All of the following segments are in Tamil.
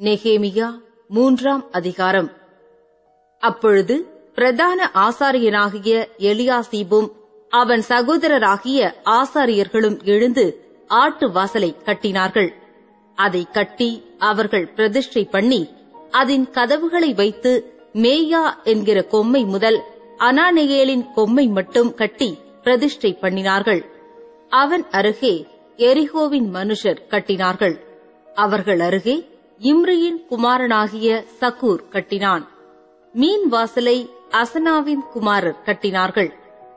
நெகேமியா மூன்றாம் அதிகாரம். அப்பொழுது பிரதான ஆசாரியனாகிய எலியாசீபும் அவன் சகோதரராகிய ஆசாரியர்களும் எழுந்து ஆட்டு வாசலை கட்டினார்கள். அதை கட்டி அவர்கள் பிரதிஷ்டை பண்ணி அதன் கதவுகளை வைத்து மேயா என்கிற கொம்மை முதல் அனானெயேலின் கொம்மை மட்டும் கட்டி பிரதிஷ்டை பண்ணினார்கள். அவன் அருகே எரிகோவின் மனுஷர் கட்டினார்கள். அவர்கள் அருகே இம்ரியின் குமாரனாகிய சக்கூர் கட்டினான். மீன் வாசலை அசனாவின் குமாரர் கட்டினார்கள்.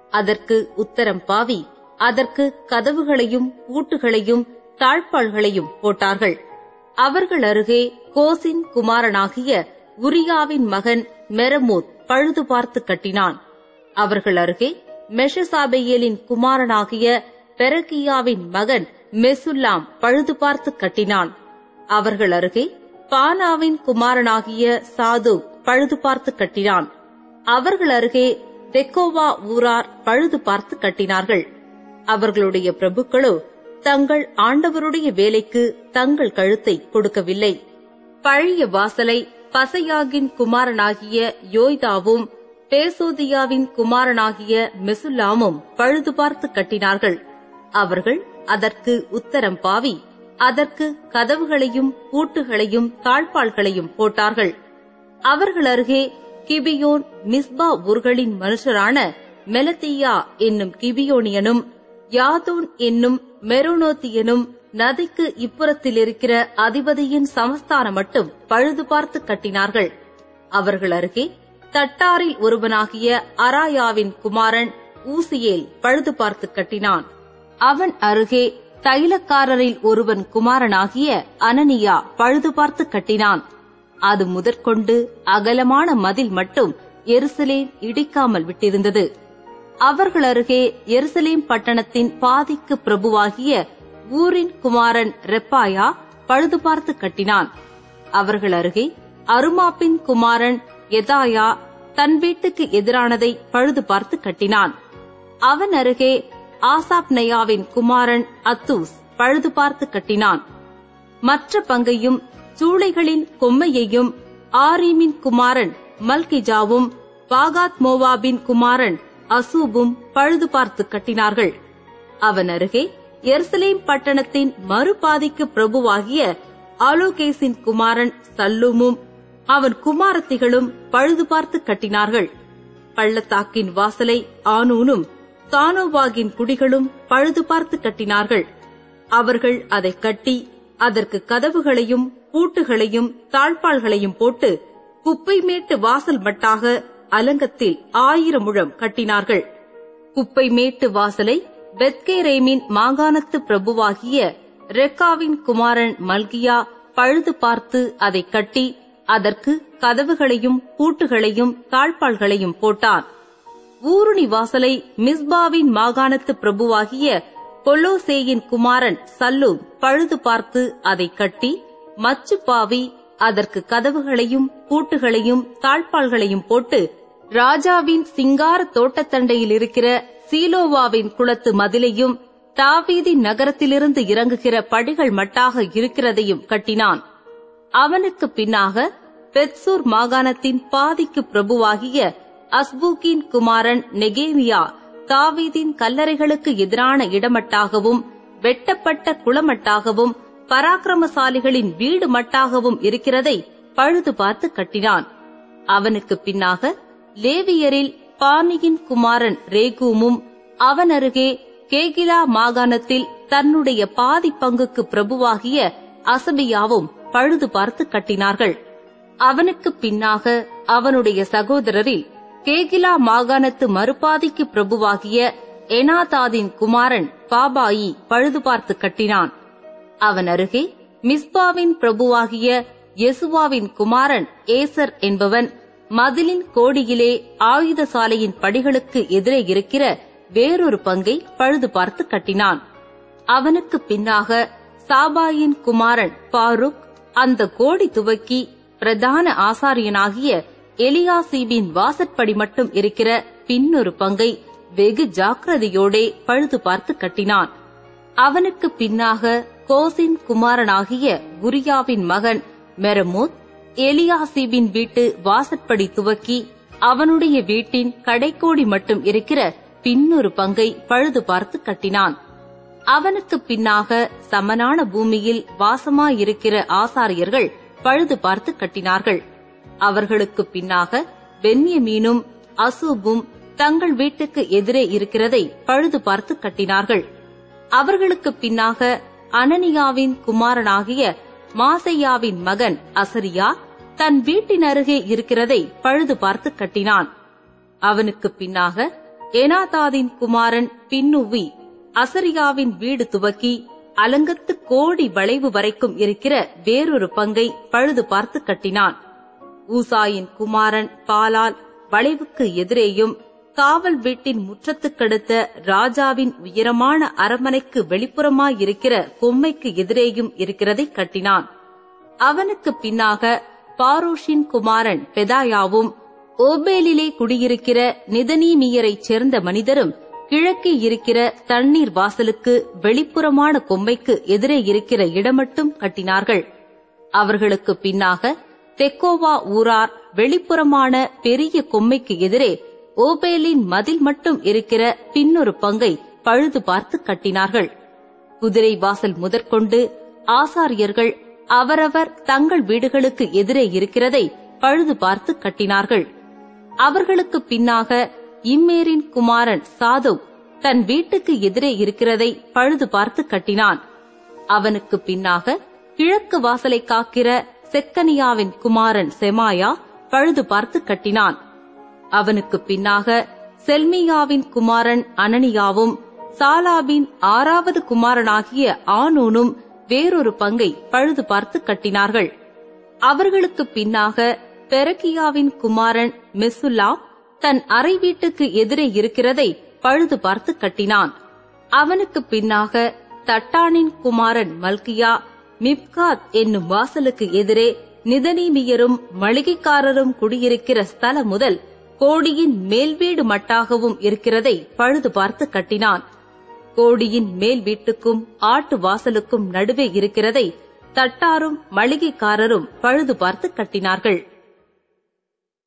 அதற்கு உத்தரம் பாவி அதற்கு கதவுகளையும் பூட்டுகளையும் தாழ்பாள்களையும் போட்டார்கள். அவர்கள் அருகே கோசின் குமாரனாகிய உரியாவின் மகன் மெரமோத் பழுது பார்த்து கட்டினான். அவர்கள் அருகே மெஷசாபையலின் குமாரனாகிய பெரகியாவின் மகன் மெசுல்லாம் பழுது பார்த்து கட்டினான். அவர்கள் அருகே பானாவின் குமாரனாகிய சாது பழுது பார்த்து கட்டினான். அவர்கள் அருகே தெக்கோவா ஊரார் பழுது பார்த்து கட்டினார்கள். அவர்களுடைய பிரபுக்களோ தங்கள் ஆண்டவருடைய வேலைக்கு தங்கள் கழுத்தை கொடுக்கவில்லை. பழைய வாசலை பசையாகின் குமாரனாகிய யோய்தாவும் பேசோதியாவின் குமாரனாகிய மெசுல்லாமும் பழுது பார்த்து கட்டினார்கள். அவர்கள் அதற்கு உத்தரம் பாவி அதற்கு கதவுகளையும் பூட்டுகளையும் தாழ்பால்களையும் போட்டார்கள். அவர்கள் அருகே கிபியோன் மிஸ்பா ஊர்களின் மனுஷரான மெலத்தியா என்னும் கிபியோனியனும் யாதோன் என்னும் மெரோனோத்தியனும் நதிக்கு இப்புறத்தில் இருக்கிற அதிபதியின் சமஸ்தானம் மட்டும் பழுது பார்த்து கட்டினார்கள். அவர்கள் அருகே தட்டாரில் ஒருவனாகிய அராயாவின் குமாரன் ஊசியேல் பழுது பார்த்து கட்டினான். அவன் அருகே தைலக்காரரில் ஒருவன் குமாரனாகிய அனனியா பழுது பார்த்து கட்டினான். அது முதற்கொண்டு அகலமான மதில் மட்டும் எருசலேம் இடிக்காமல் விட்டிருந்தது. அவர்கள் அருகே எருசலேம் பட்டணத்தின் பாதிக்கு பிரபுவாகிய ஊரின் குமாரன் ரெப்பாயா பழுது பார்த்து கட்டினான். அவர்கள் அருகே அருமாப்பின் குமாரன் எதாயா தன் வீட்டுக்கு எதிரானதை பழுது பார்த்து கட்டினான். அவன் அருகே ஆசாப் நயாவின் குமாரன் அத்தூஸ் பழுது பார்த்து கட்டினான். மற்ற பங்கையும் சூளைகளின் கொம்மையையும் ஆரீமின் குமாரன் மல்கிஜாவும் பாகாத் மோவாபின் குமாரன் அசூபும் பழுது பார்த்து கட்டினார்கள். அவன் அருகே எருசலேம் பட்டணத்தின் மறுபாதிக்கு பிரபுவாகிய ஆலோகேசின் குமாரன் சல்லூமும் அவன் குமாரத்திகளும் பழுது பார்த்து கட்டினார்கள். பள்ளத்தாக்கின் வாசலை ஆனூனும் தானோவாகின் குடிகளும் பழுது பார்த்து கட்டினார்கள். அவர்கள் அதை கட்டி அதற்கு கதவுகளையும் பூட்டுகளையும் தாழ்பாள்களையும் போட்டு குப்பைமேட்டு வாசல் மட்டாக அலங்கத்தில் ஆயிரம் முழம் கட்டினார்கள். குப்பைமேட்டு வாசலை பெத்கேரேமின் மாகாணத்து பிரபுவாகிய ரெக்காவின் குமாரன் மல்கியா பழுது பார்த்து அதை கட்டி அதற்கு கதவுகளையும் பூட்டுகளையும் தாழ்பாள்களையும் போட்டான். ஊருணி வாசலை மிஸ்பாவின் மாகாணத்து பிரபுவாகிய கொல்லோசேயின் குமாரன் சல்லூம் பழுது பார்த்து அதை கட்டி மச்சு பாவி அதற்கு கதவுகளையும் பூட்டுகளையும் தாழ்பால்களையும் போட்டு ராஜாவின் சிங்கார தோட்டத்தண்டையில் இருக்கிற சீலோவாவின் குளத்து மதிலையும் தாவீதின் நகரத்திலிருந்து இறங்குகிற படிகள் மட்டாக இருக்கிறதையும் கட்டினான். அவனுக்கு பின்னாக பெத்சூர் மாகாணத்தின் பாதிக்கு பிரபுவாகிய அஸ்பூக்கின் குமாரன் நெகேமியா தாவீதின் கல்லறைகளுக்கு எதிரான இடமட்டாகவும் வெட்டப்பட்ட குளமட்டாகவும் பராக்கிரமசாலிகளின் வீடு மட்டாகவும் இருக்கிறதை பழுது பார்த்து கட்டினான். அவனுக்கு பின்னாக லேவியரில் பானியின் குமாரன் ரேகூமும் அவன் அருகே கேகிலா மாகாணத்தில் தன்னுடைய பாதி பங்குக்கு பிரபுவாகிய அசபியாவும் பழுது பார்த்து கட்டினார்கள். அவனுக்கு பின்னாக அவனுடைய சகோதரரில் கேகிலா மாகாணத்து மறுபாதிக்கு பிரபுவாகிய எனாதாதின் குமாரன் பாபாயி பழுது பார்த்து கட்டினான். அவன் அருகே மிஸ்பாவின் பிரபுவாகிய யெசுவாவின் குமாரன் ஏசர் என்பவன் மதிலின் கோடியிலே ஆயுத சாலையின் படிகளுக்கு எதிரே இருக்கிற வேறொரு பங்கை பழுது பார்த்து கட்டினான். அவனுக்கு பின்னாக சாபாயின் குமாரன் பாருக் அந்த கோடி துவக்கி பிரதான ஆசாரியனாகிய எலியாசீபின் வாசற்படி மட்டும் இருக்கிற பின்னொரு பங்கை வெகு ஜாக்கிரதையோடே பழுது பார்த்து கட்டினான். அவனுக்கு பின்னாக கோசின் குமாரனாகிய குரியாவின் மகன் மெரமோத் எலியாசீபின் வீட்டு வாசற்படி துவக்கி அவனுடைய வீட்டின் கடைக்கோடி மட்டும் இருக்கிற பின்னொரு பங்கை பழுது பார்த்து கட்டினான். அவனுக்கு பின்னாக சமனான பூமியில் வாசமாயிருக்கிற ஆசாரியர்கள் பழுது பார்த்து கட்டினார்கள். அவர்களுக்கு பின்னாக பென்யமீனும் அசூபும் தங்கள் வீட்டுக்கு எதிரே இருக்கிறதை பழுது பார்த்து கட்டினார்கள். அவர்களுக்கு பின்னாக அனனியாவின் குமாரனாகிய மாசையாவின் மகன் அசரியா தன் வீட்டின் அருகே இருக்கிறதை பழுது பார்த்து கட்டினான். அவனுக்கு பின்னாக எனாதாதின் குமாரன் பின்னுவி அசரியாவின் வீடு துவக்கி அலங்கத்து கோடி வளைவு வரைக்கும் இருக்கிற வேறொரு பங்கை பழுது பார்த்து கட்டினான். ஊசாயின் குமாரன் பாலால் வளைவுக்கு எதிரேயும் காவல் வீட்டின் முற்றத்துக்கடுத்த ராஜாவின் உயரமான அரமனைக்கு வெளிப்புறமாயிருக்கிற கொம்மைக்கு எதிரேயும் இருக்கிறதை கட்டினான். அவனுக்கு பின்னாக பாரோஷின் குமாரன் பெதாயாவும் ஓபேலிலே குடியிருக்கிற நிதனீமியரைச் சேர்ந்த மனிதரும் கிழக்கே இருக்கிற தண்ணீர் வாசலுக்கு வெளிப்புறமான கொம்மைக்கு எதிரே இருக்கிற இடமட்டும் கட்டினார்கள். அவர்களுக்கு பின்னாக தெக்கோவா ஊரார் வெளிப்புறமான பெரிய கொம்மைக்கு எதிரே ஓபேலின் மதில் மட்டும் இருக்கிற பின்னொரு பங்கை பழுது பார்த்து கட்டினார்கள். குதிரை வாசல் முதற்கொண்டு ஆசாரியர்கள் அவரவர் தங்கள் வீடுகளுக்கு எதிரே இருக்கிறதை பழுது பார்த்து கட்டினார்கள். அவர்களுக்கு பின்னாக இம்மேரின் குமாரன் சாதோ தன் வீட்டுக்கு எதிரே இருக்கிறதை பழுது பார்த்து கட்டினான். அவனுக்கு பின்னாக கிழக்கு வாசலை காக்கிற செக்கனியாவின் குமாரன் செமாயா பழுது பார்த்து கட்டினான். அவனுக்கு பின்னாக செல்மியாவின் குமாரன் அனனியாவும் சாலாபின் ஆறாவது குமாரனாகிய ஆனூனும் வேறொரு பங்கை பழுது பார்த்து கட்டினார்கள். அவர்களுக்கு பின்னாக பெரக்கியாவின் குமாரன் மெசுல்லா தன் அறை வீட்டுக்கு எதிரே இருக்கிறதை பழுது பார்த்து கட்டினான். அவனுக்கு பின்னாக தட்டானின் குமாரன் மல்கியா மிப்காத் என்னும் வாசலுக்கு எதிரே நிதனீமியரும் மளிகைக்காரரும் குடியிருக்கிற ஸ்தலம் முதல் கோடியின் மேல் வீடு மட்டாகவும் இருக்கிறதை பழுது பார்த்து கட்டினான். கோடியின் மேல் வீட்டுக்கும் ஆட்டு வாசலுக்கும் நடுவே இருக்கிறதை தட்டாரும் மளிகைக்காரரும் பழுது பார்த்து கட்டினார்கள்.